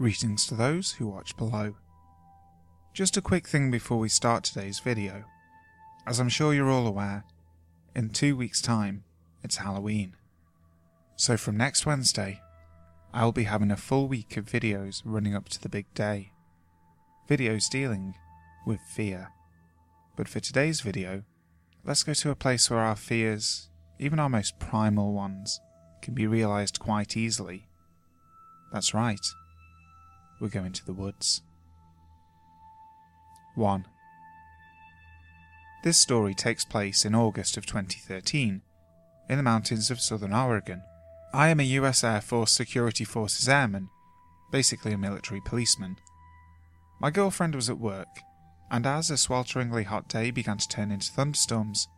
Greetings to those who watch below. Just a quick thing before we start today's video. As I'm sure you're all aware, in two weeks' time, it's Halloween. So from next Wednesday, I'll be having a full week of videos running up to the big day. Videos dealing with fear. But for today's video, let's go to a place where our fears, even our most primal ones, can be realised quite easily. That's right we're going to the woods. 1. This story takes place in August of 2013 in the mountains of southern Oregon. I am a US Air Force Security Forces airman, basically a military policeman. My girlfriend was at work, and as a swelteringly hot day began to turn into thunderstorms,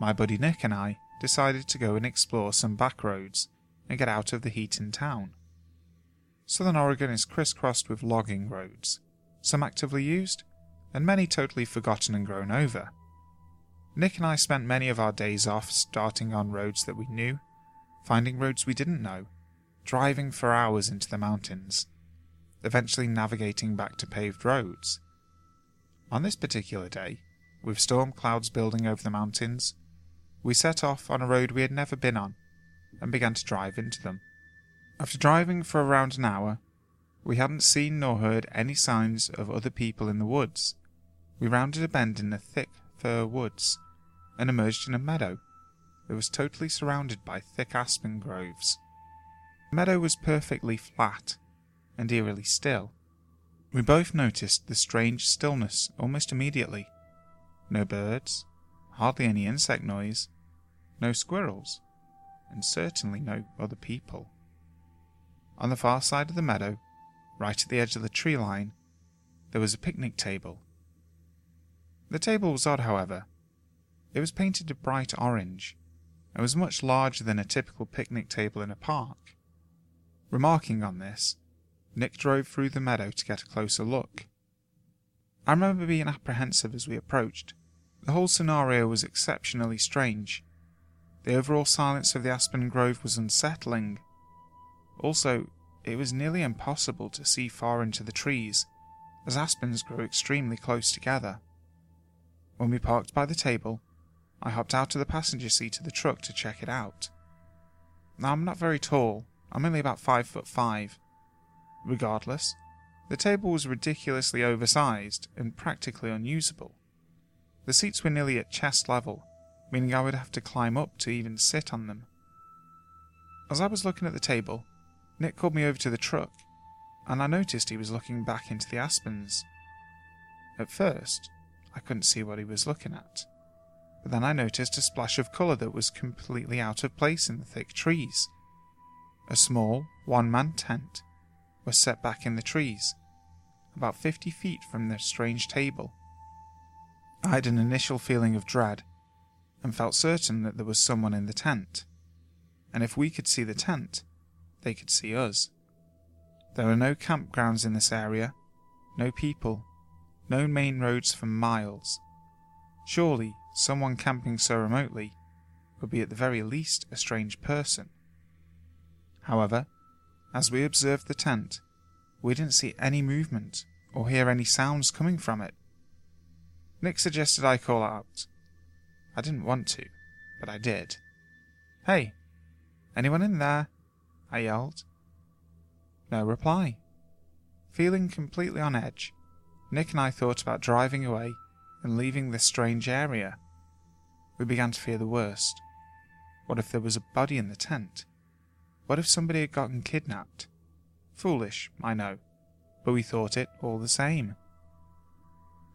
my buddy Nick and I decided to go and explore some back roads and get out of the heat in town. Southern Oregon is crisscrossed with logging roads, some actively used, and many totally forgotten and grown over. Nick and I spent many of our days off starting on roads that we knew, finding roads we didn't know, driving for hours into the mountains, eventually navigating back to paved roads. On this particular day, with storm clouds building over the mountains, we set off on a road we had never been on and began to drive into them. After driving for around an hour, we hadn't seen nor heard any signs of other people in the woods. We rounded a bend in the thick fir woods and emerged in a meadow that was totally surrounded by thick aspen groves. The meadow was perfectly flat and eerily still. We both noticed the strange stillness almost immediately. No birds, hardly any insect noise, no squirrels, and certainly no other people. On the far side of the meadow, right at the edge of the tree line, there was a picnic table. The table was odd, however. It was painted a bright orange, and was much larger than a typical picnic table in a park. Remarking on this, Nick drove through the meadow to get a closer look. I remember being apprehensive as we approached. The whole scenario was exceptionally strange. The overall silence of the aspen grove was unsettling, also, it was nearly impossible to see far into the trees, as aspens grow extremely close together. When we parked by the table, I hopped out of the passenger seat of the truck to check it out. Now, I'm not very tall, I'm only about five foot five. Regardless, the table was ridiculously oversized and practically unusable. The seats were nearly at chest level, meaning I would have to climb up to even sit on them. As I was looking at the table, Nick called me over to the truck, and I noticed he was looking back into the aspens. At first, I couldn't see what he was looking at, but then I noticed a splash of colour that was completely out of place in the thick trees. A small, one man tent was set back in the trees, about fifty feet from the strange table. I had an initial feeling of dread and felt certain that there was someone in the tent, and if we could see the tent, they could see us. There are no campgrounds in this area, no people, no main roads for miles. Surely someone camping so remotely would be at the very least a strange person. However, as we observed the tent, we didn't see any movement or hear any sounds coming from it. Nick suggested I call out. I didn't want to, but I did. Hey, anyone in there? I yelled. No reply. Feeling completely on edge, Nick and I thought about driving away and leaving this strange area. We began to fear the worst. What if there was a body in the tent? What if somebody had gotten kidnapped? Foolish, I know, but we thought it all the same.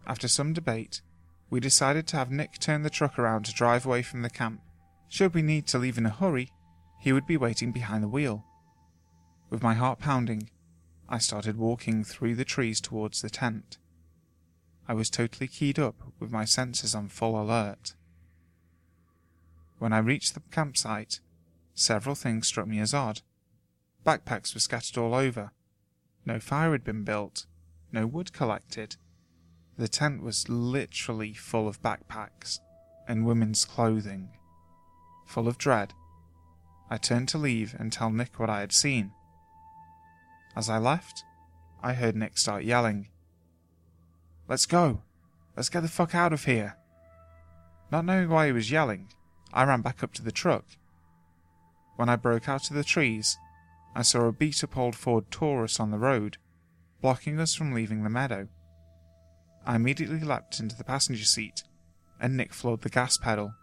After some debate, we decided to have Nick turn the truck around to drive away from the camp. Should we need to leave in a hurry, he would be waiting behind the wheel. With my heart pounding, I started walking through the trees towards the tent. I was totally keyed up with my senses on full alert. When I reached the campsite, several things struck me as odd. Backpacks were scattered all over. No fire had been built, no wood collected. The tent was literally full of backpacks and women's clothing. Full of dread, I turned to leave and tell Nick what I had seen. As I left, I heard Nick start yelling. Let's go! Let's get the fuck out of here! Not knowing why he was yelling, I ran back up to the truck. When I broke out of the trees, I saw a beat up old Ford Taurus on the road, blocking us from leaving the meadow. I immediately leapt into the passenger seat, and Nick floored the gas pedal.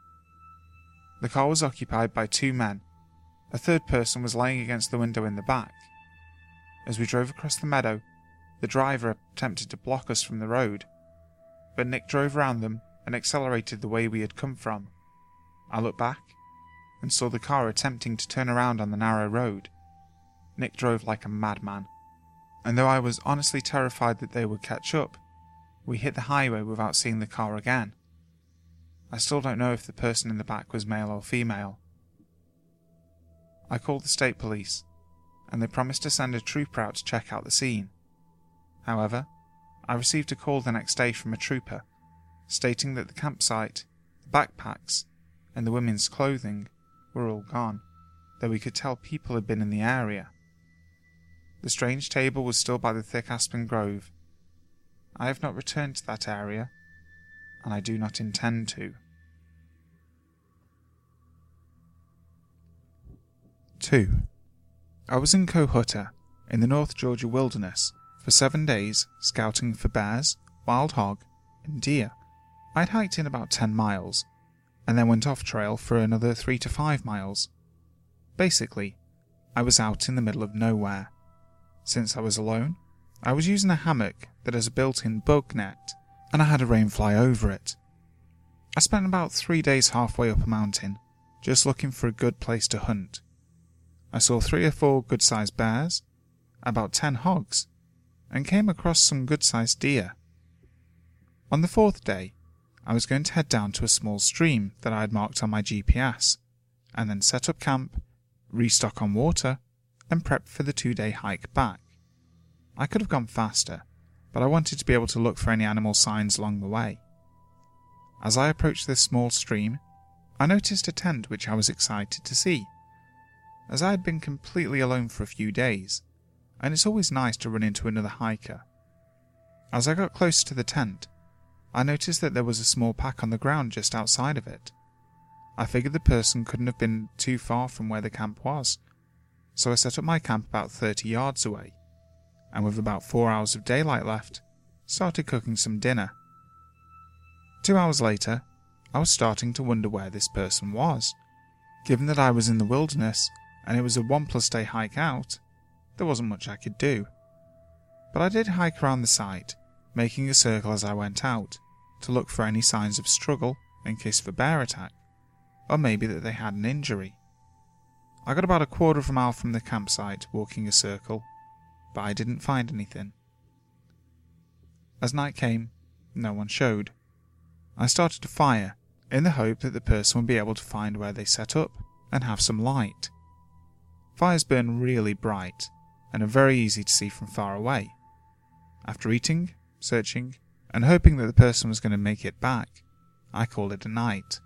The car was occupied by two men. A third person was lying against the window in the back. As we drove across the meadow, the driver attempted to block us from the road, but Nick drove around them and accelerated the way we had come from. I looked back and saw the car attempting to turn around on the narrow road. Nick drove like a madman, and though I was honestly terrified that they would catch up, we hit the highway without seeing the car again. I still don't know if the person in the back was male or female. I called the state police and they promised to send a trooper out to check out the scene. However, I received a call the next day from a trooper stating that the campsite, the backpacks, and the women's clothing were all gone, though we could tell people had been in the area. The strange table was still by the thick aspen grove. I have not returned to that area, and I do not intend to. 2. I was in Cohutta, in the North Georgia wilderness, for seven days scouting for bears, wild hog, and deer. I'd hiked in about 10 miles, and then went off trail for another 3 to 5 miles. Basically, I was out in the middle of nowhere. Since I was alone, I was using a hammock that has a built in bug net, and I had a rain fly over it. I spent about three days halfway up a mountain, just looking for a good place to hunt. I saw three or four good sized bears, about ten hogs, and came across some good sized deer. On the fourth day, I was going to head down to a small stream that I had marked on my GPS, and then set up camp, restock on water, and prep for the two day hike back. I could have gone faster, but I wanted to be able to look for any animal signs along the way. As I approached this small stream, I noticed a tent which I was excited to see as I had been completely alone for a few days, and it's always nice to run into another hiker. As I got closer to the tent, I noticed that there was a small pack on the ground just outside of it. I figured the person couldn't have been too far from where the camp was, so I set up my camp about 30 yards away, and with about four hours of daylight left, started cooking some dinner. Two hours later, I was starting to wonder where this person was. Given that I was in the wilderness, and it was a one plus day hike out, there wasn't much I could do. But I did hike around the site, making a circle as I went out, to look for any signs of struggle in case of a bear attack, or maybe that they had an injury. I got about a quarter of a mile from the campsite walking a circle, but I didn't find anything. As night came, no one showed. I started a fire, in the hope that the person would be able to find where they set up and have some light. Fires burn really bright and are very easy to see from far away. After eating, searching, and hoping that the person was going to make it back, I called it a night.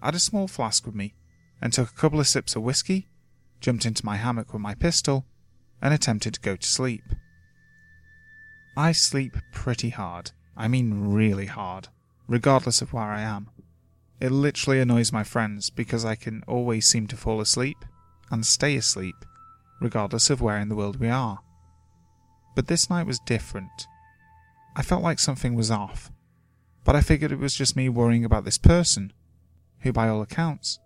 I had a small flask with me and took a couple of sips of whiskey, jumped into my hammock with my pistol, and attempted to go to sleep. I sleep pretty hard, I mean really hard, regardless of where I am. It literally annoys my friends because I can always seem to fall asleep and stay asleep, regardless of where in the world we are. But this night was different. I felt like something was off, but I figured it was just me worrying about this person, who by all accounts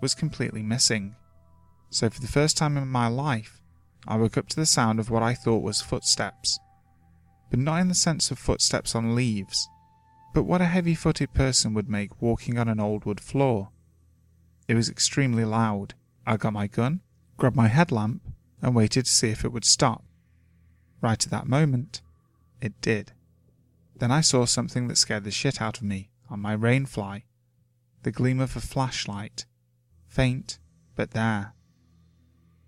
was completely missing. So for the first time in my life, I woke up to the sound of what I thought was footsteps, but not in the sense of footsteps on leaves, but what a heavy footed person would make walking on an old wood floor. It was extremely loud. I got my gun, grabbed my headlamp, and waited to see if it would stop. Right at that moment, it did. Then I saw something that scared the shit out of me on my rainfly the gleam of a flashlight. Faint, but there.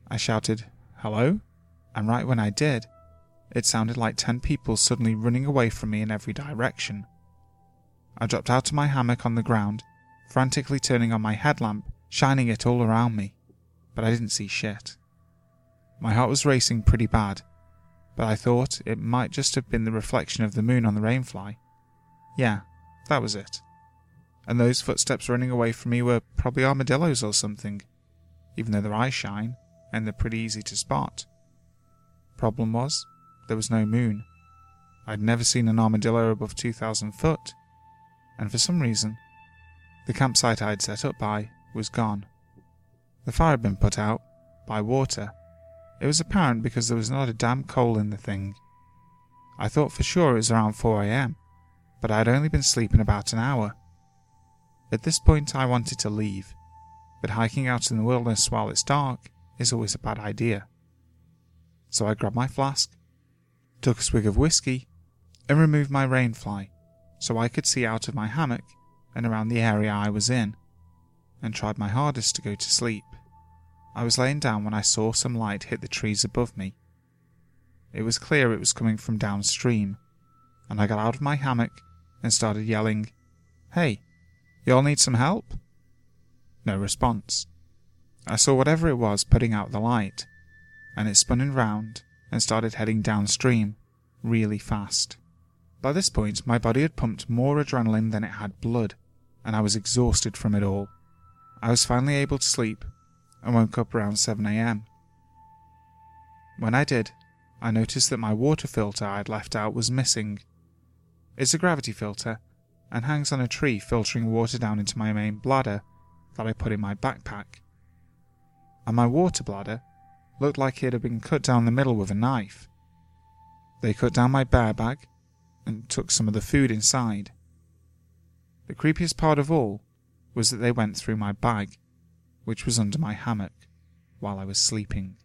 I shouted, Hello? And right when I did, it sounded like ten people suddenly running away from me in every direction. I dropped out of my hammock on the ground, frantically turning on my headlamp, shining it all around me, but I didn't see shit. My heart was racing pretty bad, but I thought it might just have been the reflection of the moon on the rainfly. Yeah, that was it. And those footsteps running away from me were probably armadillos or something, even though their eyes shine and they're pretty easy to spot. Problem was, there was no moon. I'd never seen an armadillo above 2,000 foot, and for some reason, the campsite I'd set up by was gone. The fire had been put out by water it was apparent because there was not a damn coal in the thing. I thought for sure it was around 4 am, but I had only been sleeping about an hour. At this point, I wanted to leave, but hiking out in the wilderness while it's dark is always a bad idea. So I grabbed my flask, took a swig of whiskey, and removed my rainfly so I could see out of my hammock and around the area I was in, and tried my hardest to go to sleep. I was laying down when I saw some light hit the trees above me. It was clear it was coming from downstream, and I got out of my hammock and started yelling, Hey, y'all need some help? No response. I saw whatever it was putting out the light, and it spun round and started heading downstream, really fast. By this point, my body had pumped more adrenaline than it had blood, and I was exhausted from it all. I was finally able to sleep and woke up around 7am. When I did, I noticed that my water filter I had left out was missing. It's a gravity filter and hangs on a tree filtering water down into my main bladder that I put in my backpack. And my water bladder looked like it had been cut down the middle with a knife. They cut down my bear bag and took some of the food inside. The creepiest part of all was that they went through my bag which was under my hammock, while I was sleeping.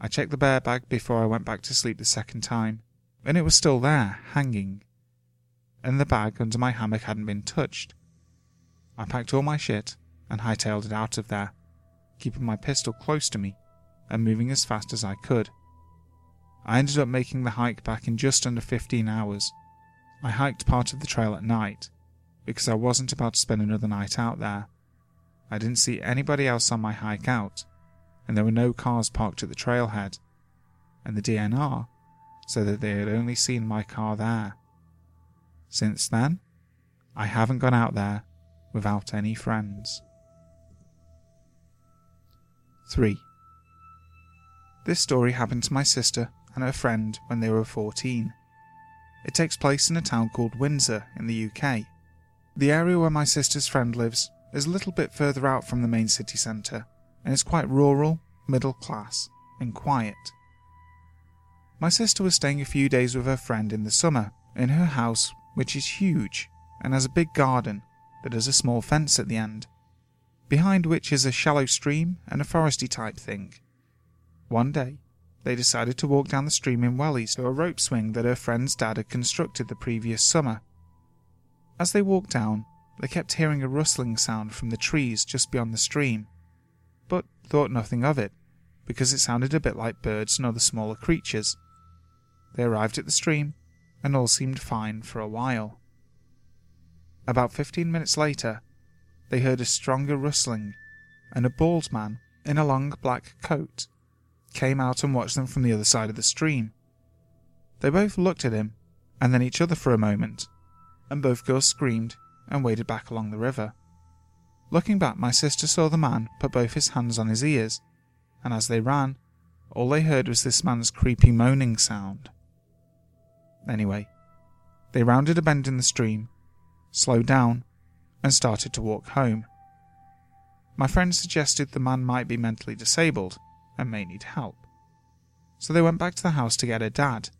I checked the bear bag before I went back to sleep the second time, and it was still there, hanging. And the bag under my hammock hadn't been touched. I packed all my shit and hightailed it out of there, keeping my pistol close to me and moving as fast as I could. I ended up making the hike back in just under 15 hours. I hiked part of the trail at night because I wasn't about to spend another night out there. I didn't see anybody else on my hike out, and there were no cars parked at the trailhead, and the DNR said that they had only seen my car there. Since then, I haven't gone out there without any friends. 3. This story happened to my sister and her friend when they were 14. It takes place in a town called Windsor in the UK. The area where my sister's friend lives is a little bit further out from the main city centre, and is quite rural, middle class, and quiet. My sister was staying a few days with her friend in the summer in her house, which is huge and has a big garden that has a small fence at the end, behind which is a shallow stream and a foresty type thing. One day, they decided to walk down the stream in wellies to a rope swing that her friend's dad had constructed the previous summer. As they walked down, they kept hearing a rustling sound from the trees just beyond the stream, but thought nothing of it, because it sounded a bit like birds and other smaller creatures. They arrived at the stream, and all seemed fine for a while. About fifteen minutes later, they heard a stronger rustling, and a bald man in a long black coat came out and watched them from the other side of the stream. They both looked at him, and then each other for a moment, and both girls screamed and waded back along the river. Looking back, my sister saw the man put both his hands on his ears, and as they ran, all they heard was this man's creepy moaning sound. Anyway, they rounded a bend in the stream, slowed down, and started to walk home. My friend suggested the man might be mentally disabled and may need help. So they went back to the house to get her dad.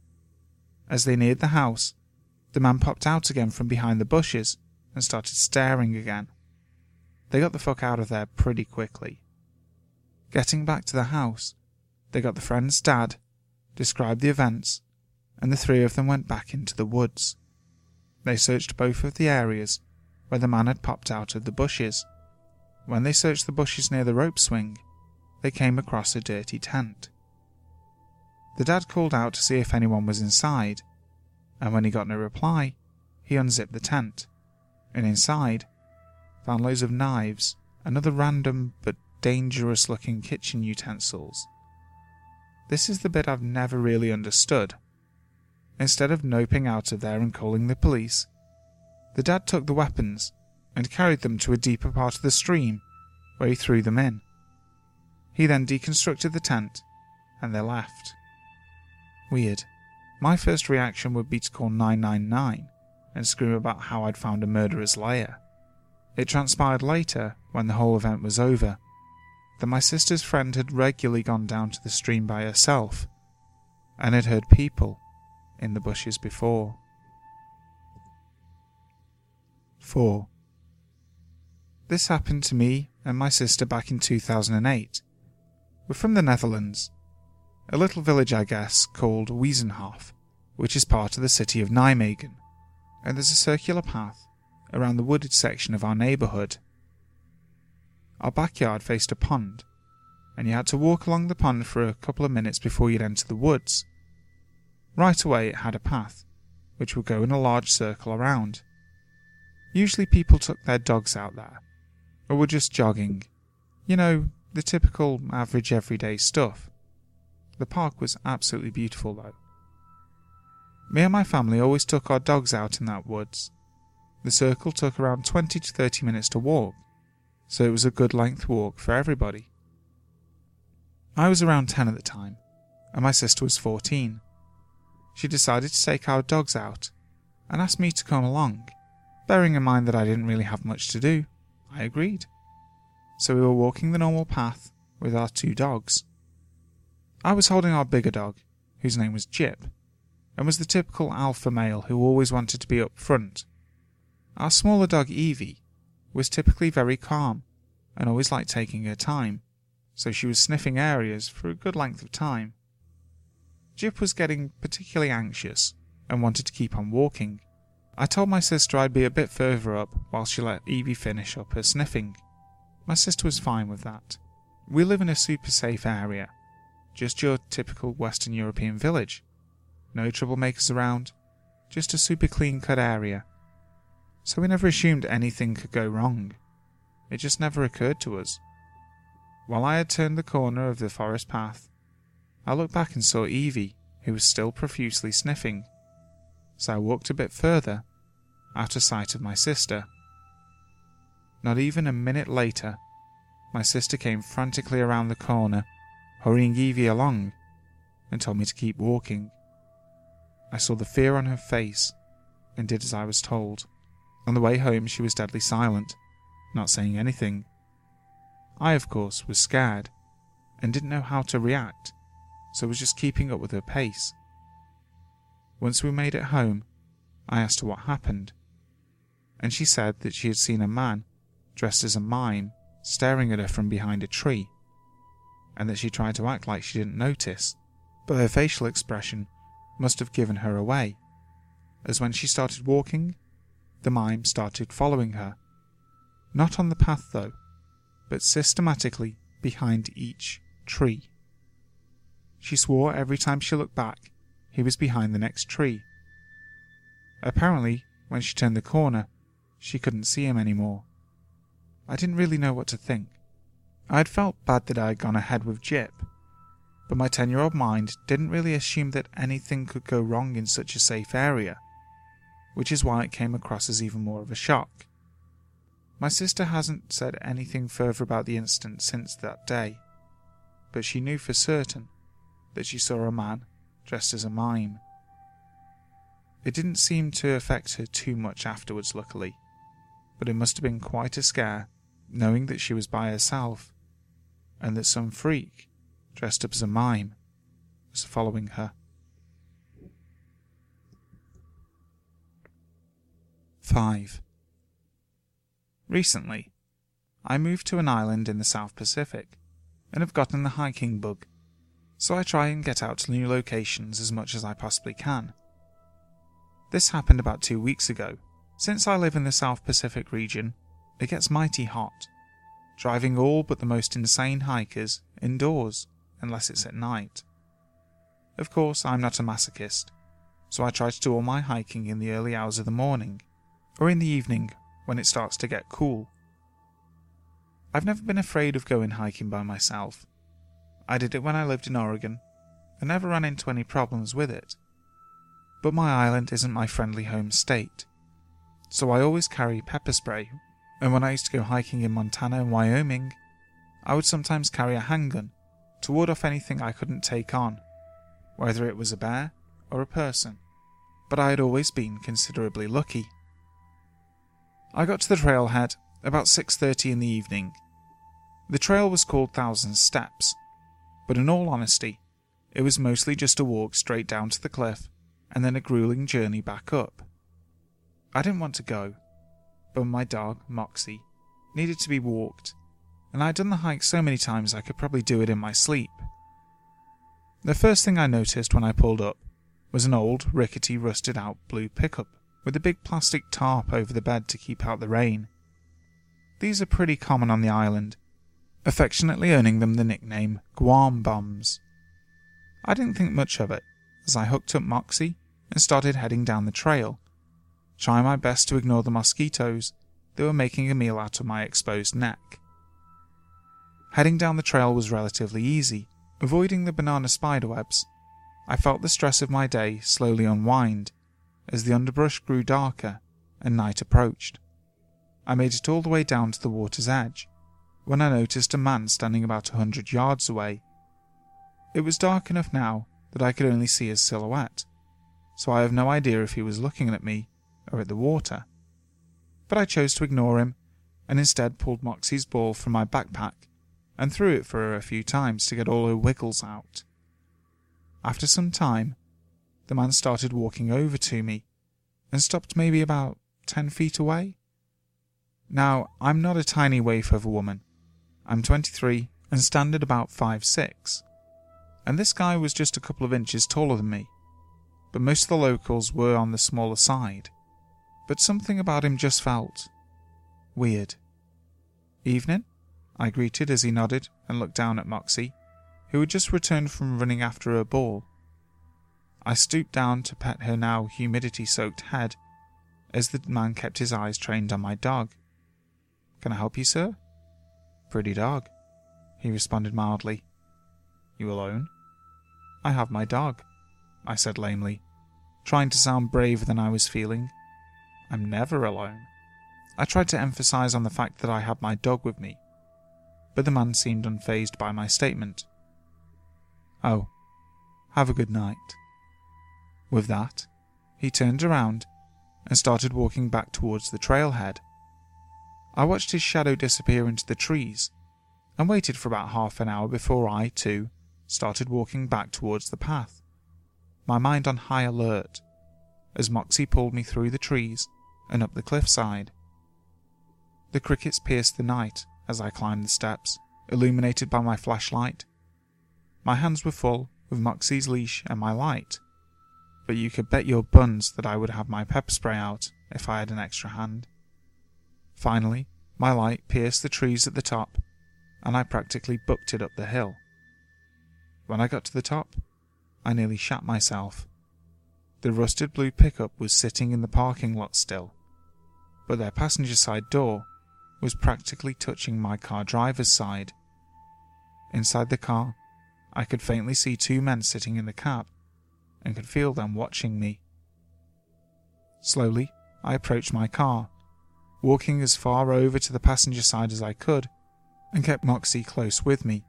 As they neared the house, the man popped out again from behind the bushes and started staring again. They got the fuck out of there pretty quickly. Getting back to the house, they got the friend's dad, described the events, and the three of them went back into the woods. They searched both of the areas where the man had popped out of the bushes. When they searched the bushes near the rope swing, they came across a dirty tent. The dad called out to see if anyone was inside, and when he got no reply, he unzipped the tent, and inside found loads of knives and other random but dangerous looking kitchen utensils. This is the bit I've never really understood. Instead of noping out of there and calling the police, the dad took the weapons and carried them to a deeper part of the stream where he threw them in. He then deconstructed the tent and they left. Weird. My first reaction would be to call 999 and scream about how I'd found a murderer's lair. It transpired later, when the whole event was over, that my sister's friend had regularly gone down to the stream by herself and had heard people in the bushes before. 4. This happened to me and my sister back in 2008. We're from the Netherlands, a little village, I guess, called Weezenhof, which is part of the city of Nijmegen, and there's a circular path around the wooded section of our neighbourhood. Our backyard faced a pond, and you had to walk along the pond for a couple of minutes before you'd enter the woods. Right away, it had a path, which would go in a large circle around. Usually, people took their dogs out there, or were just jogging. You know, the typical average everyday stuff. The park was absolutely beautiful, though. Me and my family always took our dogs out in that woods. The circle took around 20 to 30 minutes to walk, so it was a good length walk for everybody. I was around 10 at the time, and my sister was 14. She decided to take our dogs out and asked me to come along. Bearing in mind that I didn't really have much to do, I agreed. So we were walking the normal path with our two dogs. I was holding our bigger dog, whose name was Jip, and was the typical alpha male who always wanted to be up front. Our smaller dog Evie was typically very calm and always liked taking her time, so she was sniffing areas for a good length of time. Jip was getting particularly anxious and wanted to keep on walking. I told my sister I'd be a bit further up while she let Evie finish up her sniffing. My sister was fine with that. We live in a super safe area, just your typical Western European village. No troublemakers around, just a super clean cut area. So we never assumed anything could go wrong. It just never occurred to us. While I had turned the corner of the forest path, I looked back and saw Evie, who was still profusely sniffing. So I walked a bit further, out of sight of my sister. Not even a minute later, my sister came frantically around the corner hurrying Evie along, and told me to keep walking. I saw the fear on her face and did as I was told. On the way home, she was deadly silent, not saying anything. I, of course, was scared and didn't know how to react, so was just keeping up with her pace. Once we made it home, I asked her what happened, and she said that she had seen a man dressed as a mime staring at her from behind a tree and that she tried to act like she didn't notice, but her facial expression must have given her away, as when she started walking, the mime started following her. Not on the path though, but systematically behind each tree. She swore every time she looked back, he was behind the next tree. Apparently, when she turned the corner, she couldn't see him anymore. I didn't really know what to think. I had felt bad that I had gone ahead with Jip, but my 10 year old mind didn't really assume that anything could go wrong in such a safe area, which is why it came across as even more of a shock. My sister hasn't said anything further about the incident since that day, but she knew for certain that she saw a man dressed as a mime. It didn't seem to affect her too much afterwards, luckily, but it must have been quite a scare knowing that she was by herself and that some freak, dressed up as a mime, was following her. 5. Recently, I moved to an island in the South Pacific and have gotten the hiking bug, so I try and get out to new locations as much as I possibly can. This happened about two weeks ago. Since I live in the South Pacific region, it gets mighty hot, driving all but the most insane hikers indoors unless it's at night. Of course, I'm not a masochist, so I try to do all my hiking in the early hours of the morning or in the evening when it starts to get cool. I've never been afraid of going hiking by myself. I did it when I lived in Oregon and never ran into any problems with it. But my island isn't my friendly home state, so I always carry pepper spray, and when I used to go hiking in Montana and Wyoming, I would sometimes carry a handgun to ward off anything I couldn't take on, whether it was a bear or a person. But I had always been considerably lucky. I got to the trailhead about 6:30 in the evening. The trail was called Thousand Steps, but in all honesty, it was mostly just a walk straight down to the cliff and then a grueling journey back up. I didn't want to go, but my dog, Moxie, needed to be walked, and I'd done the hike so many times I could probably do it in my sleep. The first thing I noticed when I pulled up was an old, rickety, rusted out blue pickup with a big plastic tarp over the bed to keep out the rain. These are pretty common on the island, affectionately earning them the nickname Guam Bombs. I didn't think much of it as I hooked up Moxie and started heading down the trail, trying my best to ignore the mosquitoes that were making a meal out of my exposed neck. Heading down the trail was relatively easy, avoiding the banana spiderwebs. I felt the stress of my day slowly unwind as the underbrush grew darker and night approached. I made it all the way down to the water's edge when I noticed a man standing about a hundred yards away. It was dark enough now that I could only see his silhouette, so I have no idea if he was looking at me or at the water. But I chose to ignore him and instead pulled Moxie's ball from my backpack and threw it for her a few times to get all her wiggles out. After some time, the man started walking over to me and stopped maybe about ten feet away. Now, I'm not a tiny waif of a woman. I'm 23 and stand at about five six, and this guy was just a couple of inches taller than me, but most of the locals were on the smaller side. But something about him just felt weird. Evening? I greeted as he nodded and looked down at Moxie, who had just returned from running after her ball. I stooped down to pet her now humidity soaked head as the man kept his eyes trained on my dog. Can I help you, sir? Pretty dog, he responded mildly. You alone? I have my dog, I said lamely, trying to sound braver than I was feeling. I'm never alone. I tried to emphasize on the fact that I had my dog with me, but the man seemed unfazed by my statement. Oh, have a good night. With that, he turned around and started walking back towards the trailhead. I watched his shadow disappear into the trees and waited for about half an hour before I, too, started walking back towards the path, my mind on high alert, as Moxie pulled me through the trees and up the cliffside. The crickets pierced the night as I climbed the steps, illuminated by my flashlight. My hands were full with Moxie's leash and my light, but you could bet your buns that I would have my pepper spray out if I had an extra hand. Finally, my light pierced the trees at the top, and I practically booked it up the hill. When I got to the top, I nearly shat myself. The rusted blue pickup was sitting in the parking lot still, but their passenger side door was practically touching my car driver's side. Inside the car, I could faintly see two men sitting in the cab and could feel them watching me. Slowly, I approached my car, walking as far over to the passenger side as I could, and kept Moxie close with me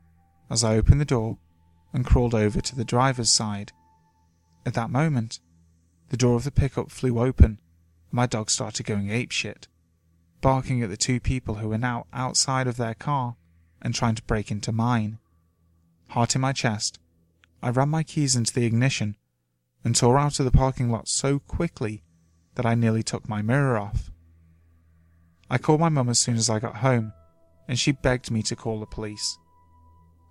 as I opened the door and crawled over to the driver's side. At that moment, the door of the pickup flew open and my dog started going apeshit, barking at the two people who were now outside of their car and trying to break into mine. Heart in my chest, I ran my keys into the ignition and tore out of the parking lot so quickly that I nearly took my mirror off. I called my mum as soon as I got home, and she begged me to call the police.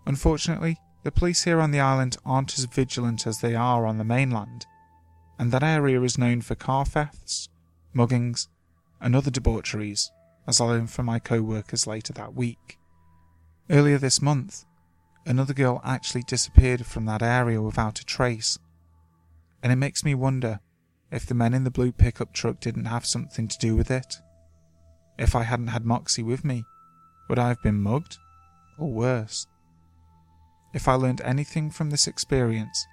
Unfortunately, the police here on the island aren't as vigilant as they are on the mainland, and that area is known for car thefts, muggings, and other debaucheries, as I learned from my co workers later that week. Earlier this month, another girl actually disappeared from that area without a trace, and it makes me wonder if the men in the blue pickup truck didn't have something to do with it. If I hadn't had Moxie with me, would I have been mugged? Or worse? If I learned anything from this experience,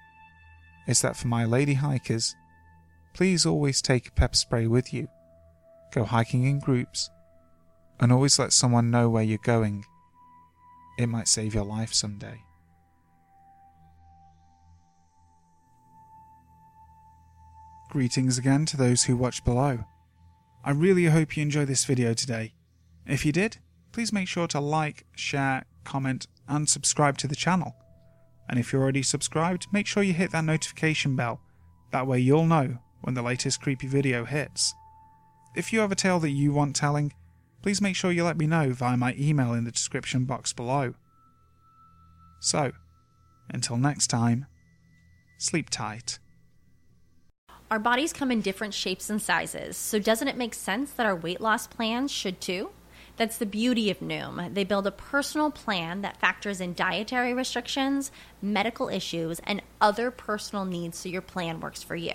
it's that for my lady hikers, please always take a pepper spray with you, go hiking in groups, and always let someone know where you're going. It might save your life someday. Greetings again to those who watch below. I really hope you enjoyed this video today. If you did, please make sure to like, share, comment, and subscribe to the channel. And if you're already subscribed, make sure you hit that notification bell. That way you'll know when the latest creepy video hits. If you have a tale that you want telling, please make sure you let me know via my email in the description box below. So, until next time, sleep tight. Our bodies come in different shapes and sizes, so doesn't it make sense that our weight loss plans should too? That's the beauty of Noom. They build a personal plan that factors in dietary restrictions, medical issues, and other personal needs so your plan works for you.